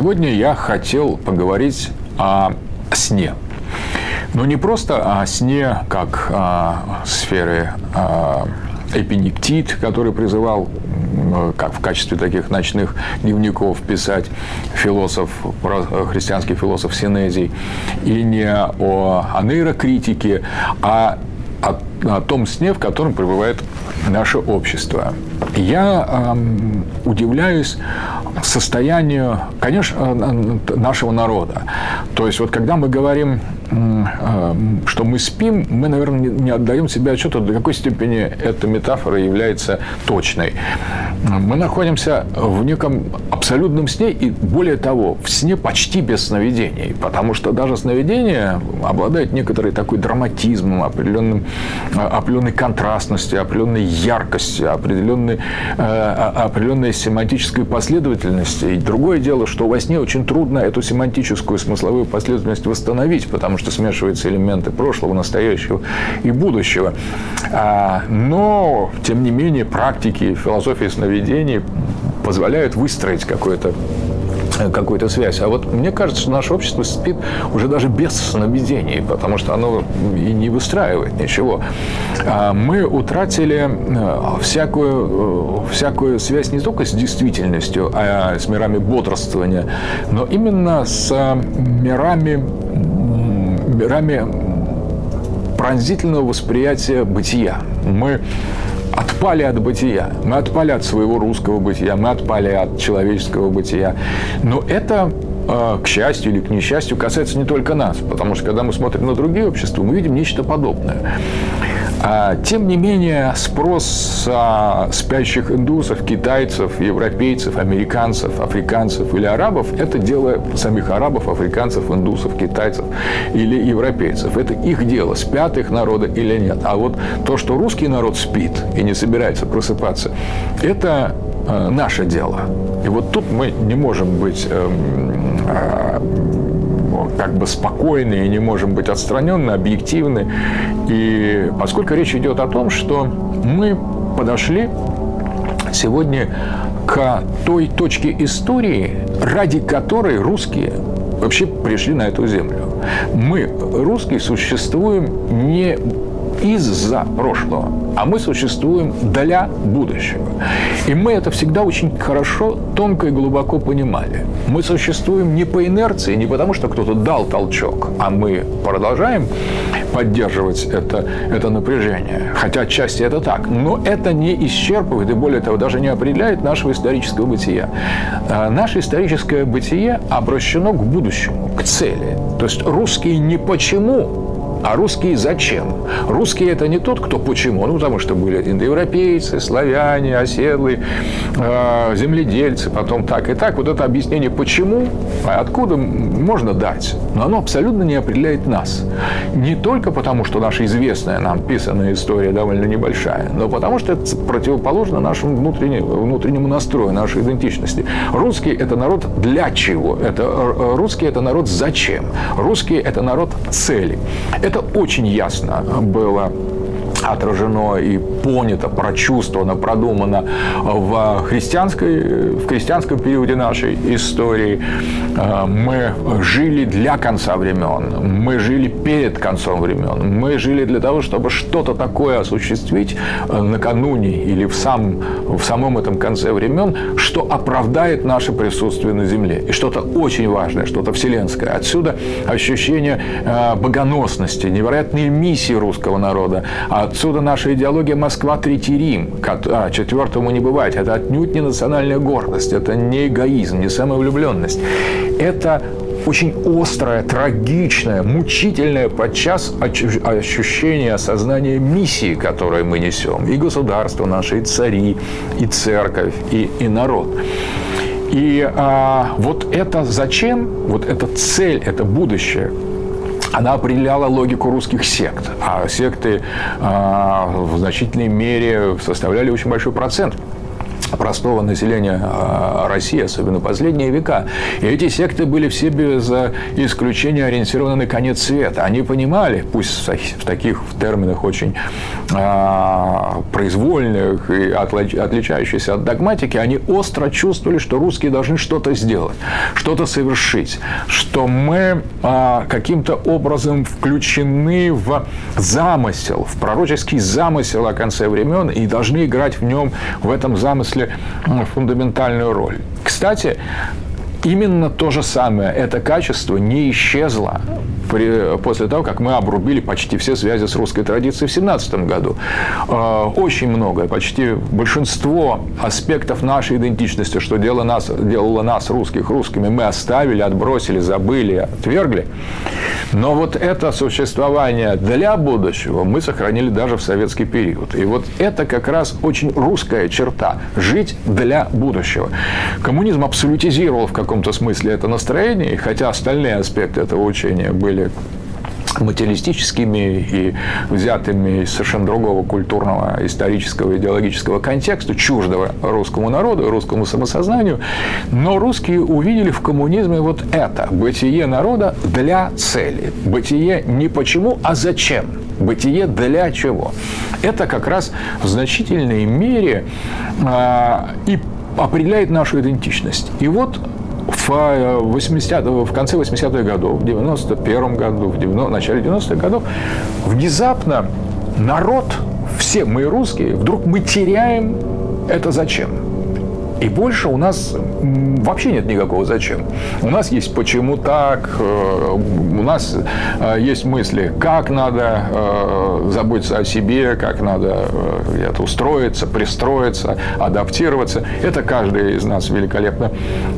Сегодня я хотел поговорить о сне. Но не просто о сне как о сфере о который призывал как в качестве таких ночных дневников писать философ, христианский философ Синезий, и не о, о нейрокритике, а о, о том сне, в котором пребывает наше общество. Я э, удивляюсь состоянию, конечно, нашего народа. То есть вот когда мы говорим Э, что мы спим, мы, наверное, не отдаем себе отчета, до какой степени эта метафора является точной. Мы находимся в неком абсолютном сне, и более того, в сне почти без сновидений, потому что даже сновидение обладает некоторой такой драматизмом, определенным, э, определенной контрастностью, определенной яркостью, определенной, э, определенной семантической последовательностью. И другое дело, что во сне очень трудно эту семантическую смысловую последовательность восстановить, потому что смешиваются элементы прошлого, настоящего и будущего. А, но, тем не менее, практики философии сновидений позволяют выстроить какое-то какую-то связь. А вот мне кажется, что наше общество спит уже даже без сновидений, потому что оно и не выстраивает ничего. А мы утратили э, всякую, э, всякую связь не только с действительностью, а с мирами бодрствования, но именно с мирами мирами пронзительного восприятия бытия. Мы отпали от бытия, мы отпали от своего русского бытия, мы отпали от человеческого бытия. Но это э, к счастью или к несчастью, касается не только нас, потому что когда мы смотрим на другие общества, мы видим нечто подобное. А, тем не менее, спрос спящих индусов, китайцев, европейцев, американцев, африканцев или арабов – это дело самих арабов, африканцев, индусов, китайцев или европейцев. Это их дело, спят их народы или нет. А вот то, что русский народ спит и не собирается просыпаться, это а, наше дело. И вот тут мы не можем быть эм, а, как бы спокойны и не можем быть отстраненны, объективны. И поскольку речь идет о том, что мы подошли сегодня к той точке истории, ради которой русские вообще пришли на эту землю. Мы, русские, существуем не из-за прошлого, а мы существуем для будущего. И мы это всегда очень хорошо, тонко и глубоко понимали. Мы существуем не по инерции, не потому что кто-то дал толчок, а мы продолжаем поддерживать это, это напряжение. Хотя отчасти это так. Но это не исчерпывает и, более того, даже не определяет нашего исторического бытия. А наше историческое бытие обращено к будущему, к цели. То есть русские не почему а русские зачем? Русские это не тот, кто почему. Ну, потому что были индоевропейцы, славяне, оседлые, э, земледельцы, потом так и так. Вот это объяснение почему, а откуда можно дать. Но оно абсолютно не определяет нас. Не только потому, что наша известная нам писанная история довольно небольшая, но потому что это противоположно нашему внутреннему, внутреннему настрою, нашей идентичности. Русский – это народ для чего? Это, э, русский – это народ зачем? Русский – это народ цели. Это очень ясно было отражено и понято, прочувствовано, продумано в, христианской, в христианском периоде нашей истории. Э, мы жили для конца времен, мы жили перед концом времен, мы жили для того, чтобы что-то такое осуществить э, накануне или в, сам, в самом этом конце времен, что оправдает наше присутствие на земле. И что-то очень важное, что-то вселенское. Отсюда ощущение э, богоносности, невероятной миссии русского народа, Отсюда наша идеология «Москва, Третий Рим». А, четвертому не бывает. Это отнюдь не национальная гордость, это не эгоизм, не самовлюбленность. Это очень острое, трагичное, мучительное подчас ощущение осознания миссии, которую мы несем. И государство наше, и цари, и церковь, и, и народ. И а, вот это зачем, вот эта цель, это будущее, она определяла логику русских сект. А секты а, в значительной мере составляли очень большой процент простого населения а, России, особенно последние века. И эти секты были все без исключения ориентированы на конец света. Они понимали, пусть в таких терминах очень а, произвольных и отличающихся от догматики, они остро чувствовали, что русские должны что-то сделать, что-то совершить, что мы а, каким-то образом включены в замысел, в пророческий замысел о конце времен и должны играть в нем, в этом замысле фундаментальную роль. Кстати, Именно то же самое, это качество не исчезло при, после того, как мы обрубили почти все связи с русской традицией в 17 году. А, очень многое, почти большинство аспектов нашей идентичности, что делало нас, делало нас русских русскими, мы оставили, отбросили, забыли, отвергли. Но вот это существование для будущего мы сохранили даже в советский период. И вот это как раз очень русская черта – жить для будущего. Коммунизм абсолютизировал в каком-то смысле это настроение, хотя остальные аспекты этого учения были материалистическими и взятыми из совершенно другого культурного, исторического, идеологического контекста, чуждого русскому народу, русскому самосознанию. Но русские увидели в коммунизме вот это – бытие народа для цели. Бытие не почему, а зачем. Бытие для чего. Это как раз в значительной мере э, и определяет нашу идентичность. И вот в, 80, э, в конце 80-х годов, в 91 году, в 90, начале 90-х годов, внезапно народ, все мы русские, вдруг мы теряем это зачем? И больше у нас вообще нет никакого зачем. У нас есть почему так, э, у нас э, есть мысли, как надо э, заботиться о себе, как надо это устроиться, пристроиться, адаптироваться. Это каждый из нас великолепно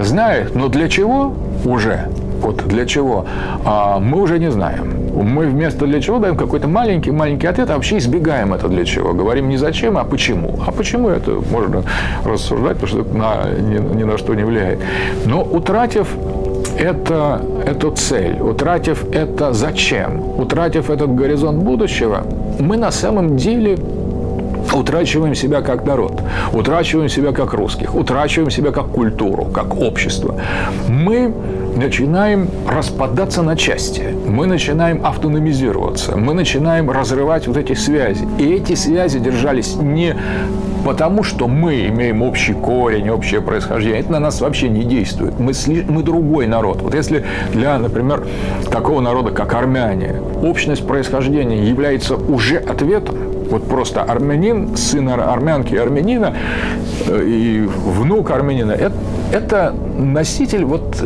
знает. Но для чего уже? Вот для чего? А, мы уже не знаем. Мы вместо для чего даем какой-то маленький-маленький ответ, а вообще избегаем это для чего. Говорим не зачем, а почему. А почему это можно рассуждать, потому что на, ни, ни на что не влияет. Но утратив это, эту цель, утратив это зачем, утратив этот горизонт будущего, мы на самом деле утрачиваем себя как народ, утрачиваем себя как русских, утрачиваем себя как культуру, как общество. Мы начинаем распадаться на части, мы начинаем автономизироваться, мы начинаем разрывать вот эти связи. И эти связи держались не потому, что мы имеем общий корень, общее происхождение. Это на нас вообще не действует. Мы, сли... мы другой народ. Вот если для, например, такого народа, как армяне, общность происхождения является уже ответом, вот просто армянин, сын армянки армянина э, и внук армянина, это носитель вот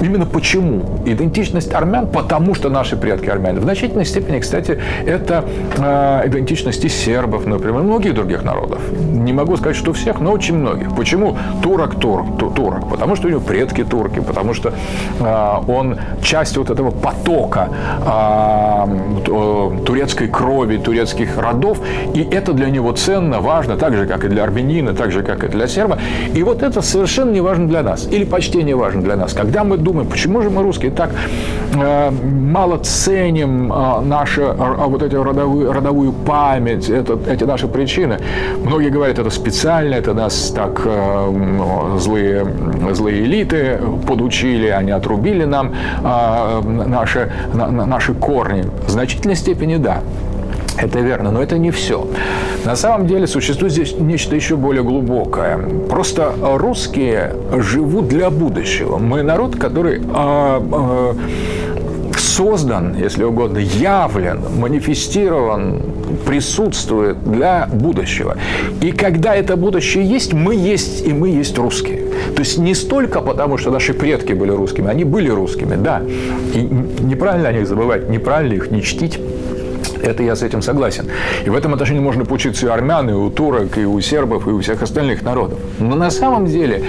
Именно почему? Идентичность армян, потому что наши предки армяне. В значительной степени, кстати, это э, идентичность и сербов, например, многих других народов. Не могу сказать, что всех, но очень многих. Почему турок турок? турок? Потому что у него предки турки, потому что э, он часть вот этого потока э, турецкой крови, турецких родов, и это для него ценно, важно, так же, как и для армянина, так же, как и для серба. И вот это совершенно не важно для нас, или почти не важно для нас. Когда мы думаем, почему же мы русские так э, мало ценим э, наши, э, вот эти родовую, родовую память, это, эти наши причины. Многие говорят, это специально, это нас так э, злые, злые элиты подучили, они отрубили нам э, наши, на, наши корни. В значительной степени да. Это верно, но это не все. На самом деле существует здесь нечто еще более глубокое. Просто русские живут для будущего. Мы народ, который а, а, создан, если угодно, явлен, манифестирован, присутствует для будущего. И когда это будущее есть, мы есть, и мы есть русские. То есть не столько потому, что наши предки были русскими, они были русскими, да. И неправильно о них забывать, неправильно их не чтить. Это я с этим согласен. И в этом отношении можно поучиться и у армян, и у турок, и у сербов, и у всех остальных народов. Но на самом деле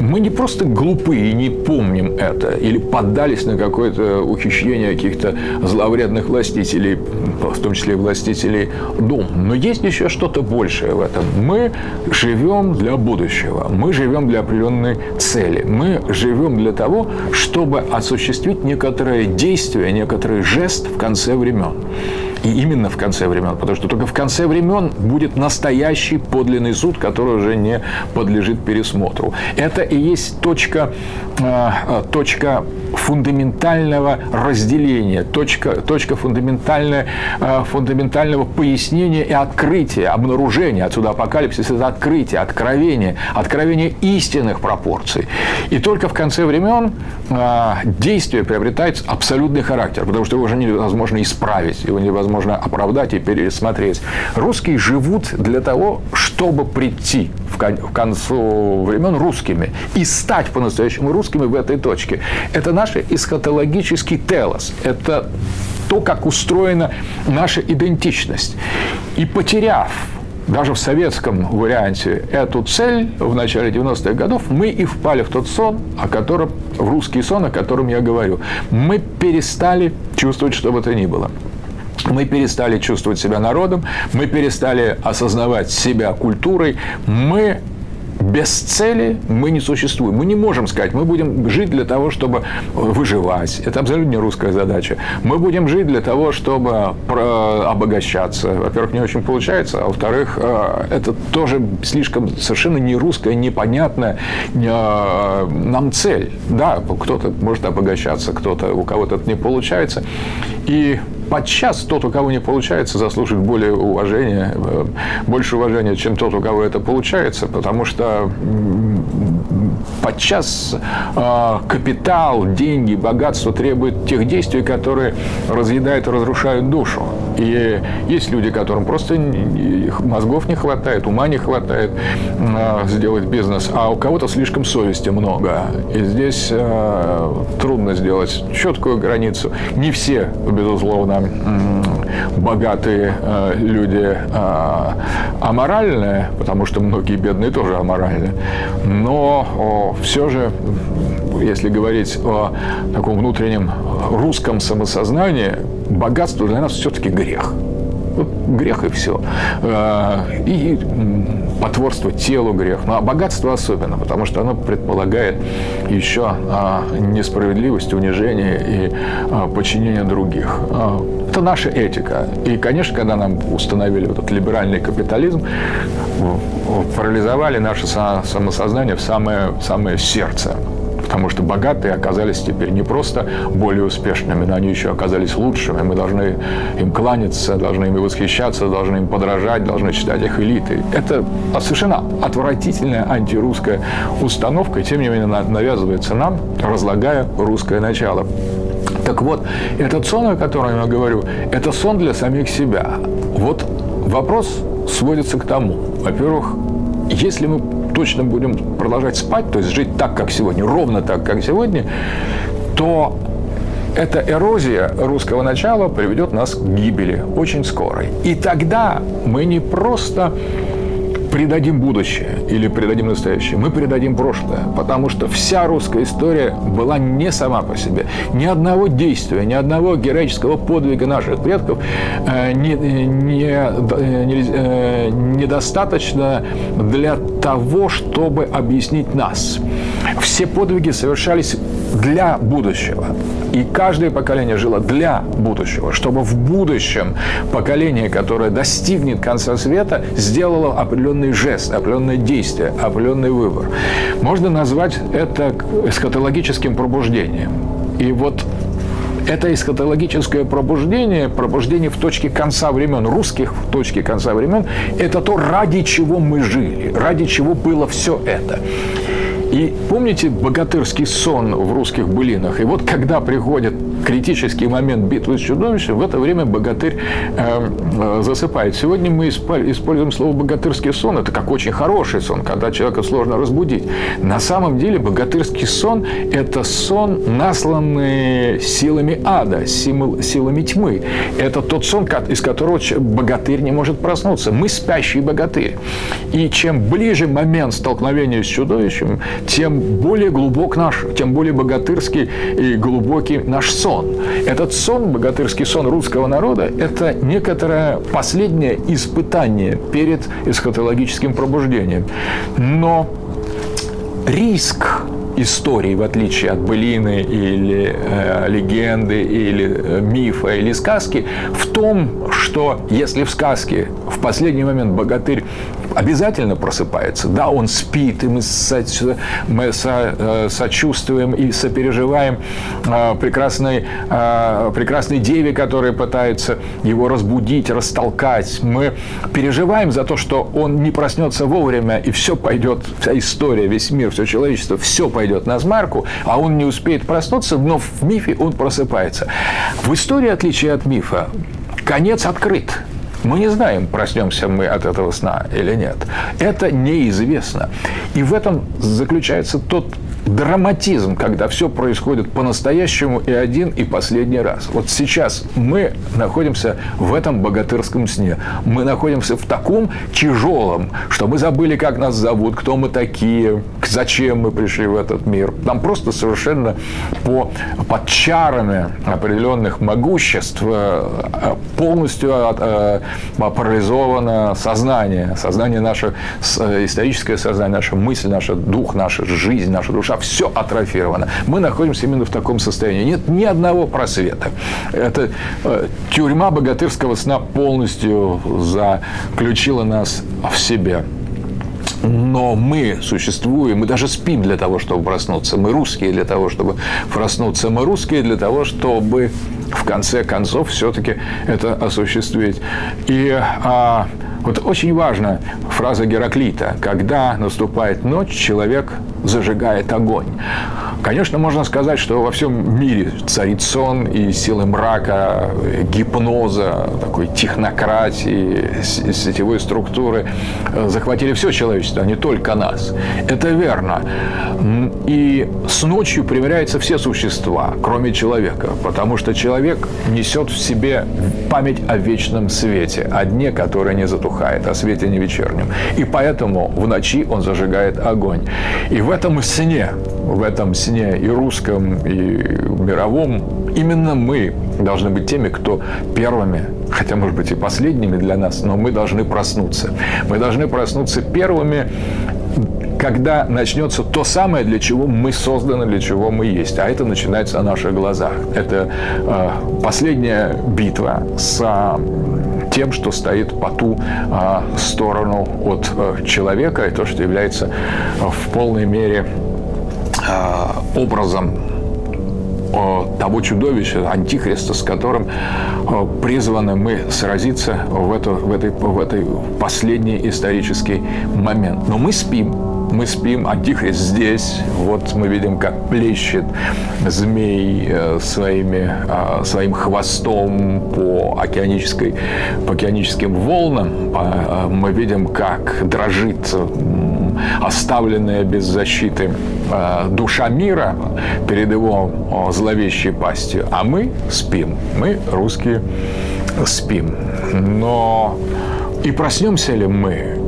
мы не просто глупые и не помним это, или поддались на какое-то ухищрение каких-то зловредных властителей, в том числе властителей дум. Но есть еще что-то большее в этом. Мы живем для будущего, мы живем для определенной цели, мы живем для того, чтобы осуществить некоторое действие, некоторый жест в конце времен. И именно в конце времен, потому что только в конце времен будет настоящий подлинный суд, который уже не подлежит пересмотру. Это и есть точка, э, точка фундаментального разделения, точка, точка фундаментальная, э, фундаментального пояснения и открытия, обнаружения. Отсюда апокалипсис – это открытие, откровение, откровение истинных пропорций. И только в конце времен э, действие приобретает абсолютный характер, потому что его уже невозможно исправить, его невозможно оправдать и пересмотреть. Русские живут для того, чтобы прийти в концу времен русскими и стать по-настоящему русскими в этой точке. Это наш эсхатологический телос. Это то, как устроена наша идентичность. И потеряв даже в советском варианте эту цель в начале 90-х годов, мы и впали в тот сон, о котором, в русский сон, о котором я говорю. Мы перестали чувствовать, что бы то ни было. Мы перестали чувствовать себя народом, мы перестали осознавать себя культурой, мы без цели мы не существуем. Мы не можем сказать, мы будем жить для того, чтобы выживать. Это абсолютно не русская задача. Мы будем жить для того, чтобы обогащаться. Во-первых, не очень получается, а во-вторых, э, это тоже слишком совершенно не русская, непонятная э, нам цель. Да, кто-то может обогащаться, кто-то, у кого-то это не получается. И подчас тот, у кого не получается, заслуживает более уважения, э, больше уважения, чем тот, у кого это получается, потому что подчас э, капитал, деньги, богатство требуют тех действий, которые разъедают и разрушают душу. И есть люди, которым просто мозгов не хватает, ума не хватает э, сделать бизнес, а у кого-то слишком совести много. И здесь трудно сделать четкую границу. Не все, безусловно, богатые э, люди э, аморальные, потому что многие бедные тоже аморальны, но все же, если говорить о таком внутреннем русском самосознании, богатство для нас все-таки грех. Грех и все. Э, и потворство телу грех. Ну, а богатство особенно, потому что оно предполагает еще а, несправедливость, унижение и а, подчинение других. А, это наша этика. И, конечно, когда нам установили этот либеральный капитализм, парализовали наше самосознание в самое, в самое сердце потому что богатые оказались теперь не просто более успешными, но они еще оказались лучшими. Мы должны им кланяться, должны ими восхищаться, должны им подражать, должны считать их элитой. Это совершенно отвратительная антирусская установка, и тем не менее навязывается нам, разлагая русское начало. Так вот, этот сон, о котором я говорю, это сон для самих себя. Вот вопрос сводится к тому. Во-первых, если мы точно будем продолжать спать, то есть жить так, как сегодня, ровно так, как сегодня, то эта эрозия русского начала приведет нас к гибели очень скорой. И тогда мы не просто предадим будущее или предадим настоящее, мы предадим прошлое, потому что вся русская история была не сама по себе. Ни одного действия, ни одного героического подвига наших предков э, не, не, не, э, недостаточно для того, чтобы объяснить нас. Все подвиги совершались для будущего. И каждое поколение жило для будущего, чтобы в будущем поколение, которое достигнет конца света, сделало определенный жест, определенное действие, определенный выбор. Можно назвать это эсхатологическим пробуждением. И вот это эсхатологическое пробуждение, пробуждение в точке конца времен, русских в точке конца времен, это то, ради чего мы жили, ради чего было все это. И помните богатырский сон в русских былинах? И вот когда приходит критический момент битвы с чудовищем, в это время богатырь э, э, засыпает. Сегодня мы используем слово «богатырский сон». Это как очень хороший сон, когда человека сложно разбудить. На самом деле богатырский сон – это сон, насланный силами ада, силами тьмы. Это тот сон, из которого богатырь не может проснуться. Мы спящий богатырь. И чем ближе момент столкновения с чудовищем, тем более глубок наш, тем более богатырский и глубокий наш сон сон. Этот сон, богатырский сон русского народа, это некоторое последнее испытание перед эсхатологическим пробуждением. Но риск истории, в отличие от былины или э, легенды, или э, мифа, или сказки, в том, что если в сказке в последний момент богатырь обязательно просыпается. Да, он спит, и мы, со, мы со, э, сочувствуем и сопереживаем э, прекрасной, э, прекрасной деве, которая пытается его разбудить, растолкать. Мы переживаем за то, что он не проснется вовремя, и все пойдет, вся история, весь мир, все человечество, все пойдет на смарку, а он не успеет проснуться, но в мифе он просыпается. В истории, отличие от мифа, конец открыт. Мы не знаем, проснемся мы от этого сна или нет. Это неизвестно. И в этом заключается тот драматизм, когда все происходит по-настоящему и один, и последний раз. Вот сейчас мы находимся в этом богатырском сне. Мы находимся в таком тяжелом, что мы забыли, как нас зовут, кто мы такие, зачем мы пришли в этот мир. Нам просто совершенно по, под чарами определенных могуществ э, полностью э, парализовано сознание. Сознание наше, э, историческое сознание, наша мысль, наш дух, наша жизнь, наша душа душа, все атрофировано. Мы находимся именно в таком состоянии. Нет ни одного просвета. Это э, тюрьма богатырского сна полностью заключила нас в себе. Но мы существуем, мы даже спим для того, чтобы проснуться. Мы русские для того, чтобы проснуться. Мы русские для того, чтобы в конце концов все-таки это осуществить. И а, вот очень важна фраза Гераклита. Когда наступает ночь, человек зажигает огонь. Конечно, можно сказать, что во всем мире царит сон и силы мрака, гипноза, такой технократии, сетевой структуры захватили все человечество, а не только нас. Это верно. И с ночью примиряются все существа, кроме человека, потому что человек несет в себе память о вечном свете, о дне, который не затухает, о свете не вечернем. И поэтому в ночи он зажигает огонь. И в этом сне, в этом сне и русском, и мировом, именно мы должны быть теми, кто первыми, хотя, может быть, и последними для нас, но мы должны проснуться. Мы должны проснуться первыми, когда начнется то самое, для чего мы созданы, для чего мы есть. А это начинается на наших глазах. Это э, последняя битва с э, тем, что стоит по ту э, сторону от э, человека, и то, что является э, в полной мере образом того чудовища, антихриста, с которым э, призваны мы сразиться в, эту, в, этой, в этой последний исторический момент. Но мы спим, мы спим, антихрист здесь. Вот мы видим, как плещет змей э, своими, своим хвостом по, океанической, по океаническим волнам. Мы видим, как дрожит оставленная без защиты э, душа мира перед его зловещей пастью, а мы спим, мы, русские, спим. Но и проснемся ли мы,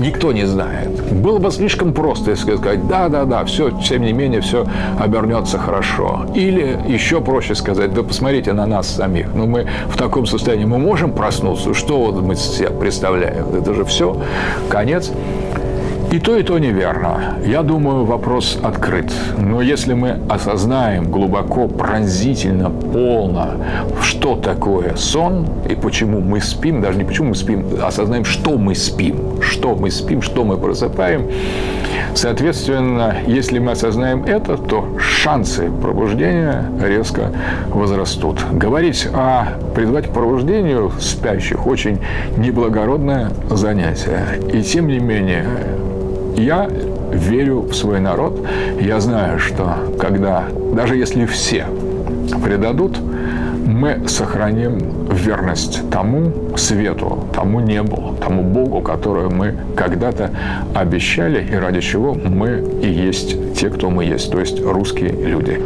никто не знает. Было бы слишком просто, если сказать, да, да, да, все, тем не менее, все обернется хорошо. Или еще проще сказать, да посмотрите на нас самих. Ну, мы в таком состоянии, мы можем проснуться? Что вот мы себе представляем? Это же все, конец. И то, и то неверно. Я думаю, вопрос открыт. Но если мы осознаем глубоко, пронзительно, полно, что такое сон и почему мы спим, даже не почему мы спим, осознаем, что мы спим, что мы спим, что мы просыпаем, соответственно, если мы осознаем это, то шансы пробуждения резко возрастут. Говорить о призывать к пробуждению спящих очень неблагородное занятие. И тем не менее, я верю в свой народ. Я знаю, что когда, даже если все предадут, мы сохраним верность тому свету, тому небу, тому Богу, которое мы когда-то обещали и ради чего мы и есть те, кто мы есть, то есть русские люди.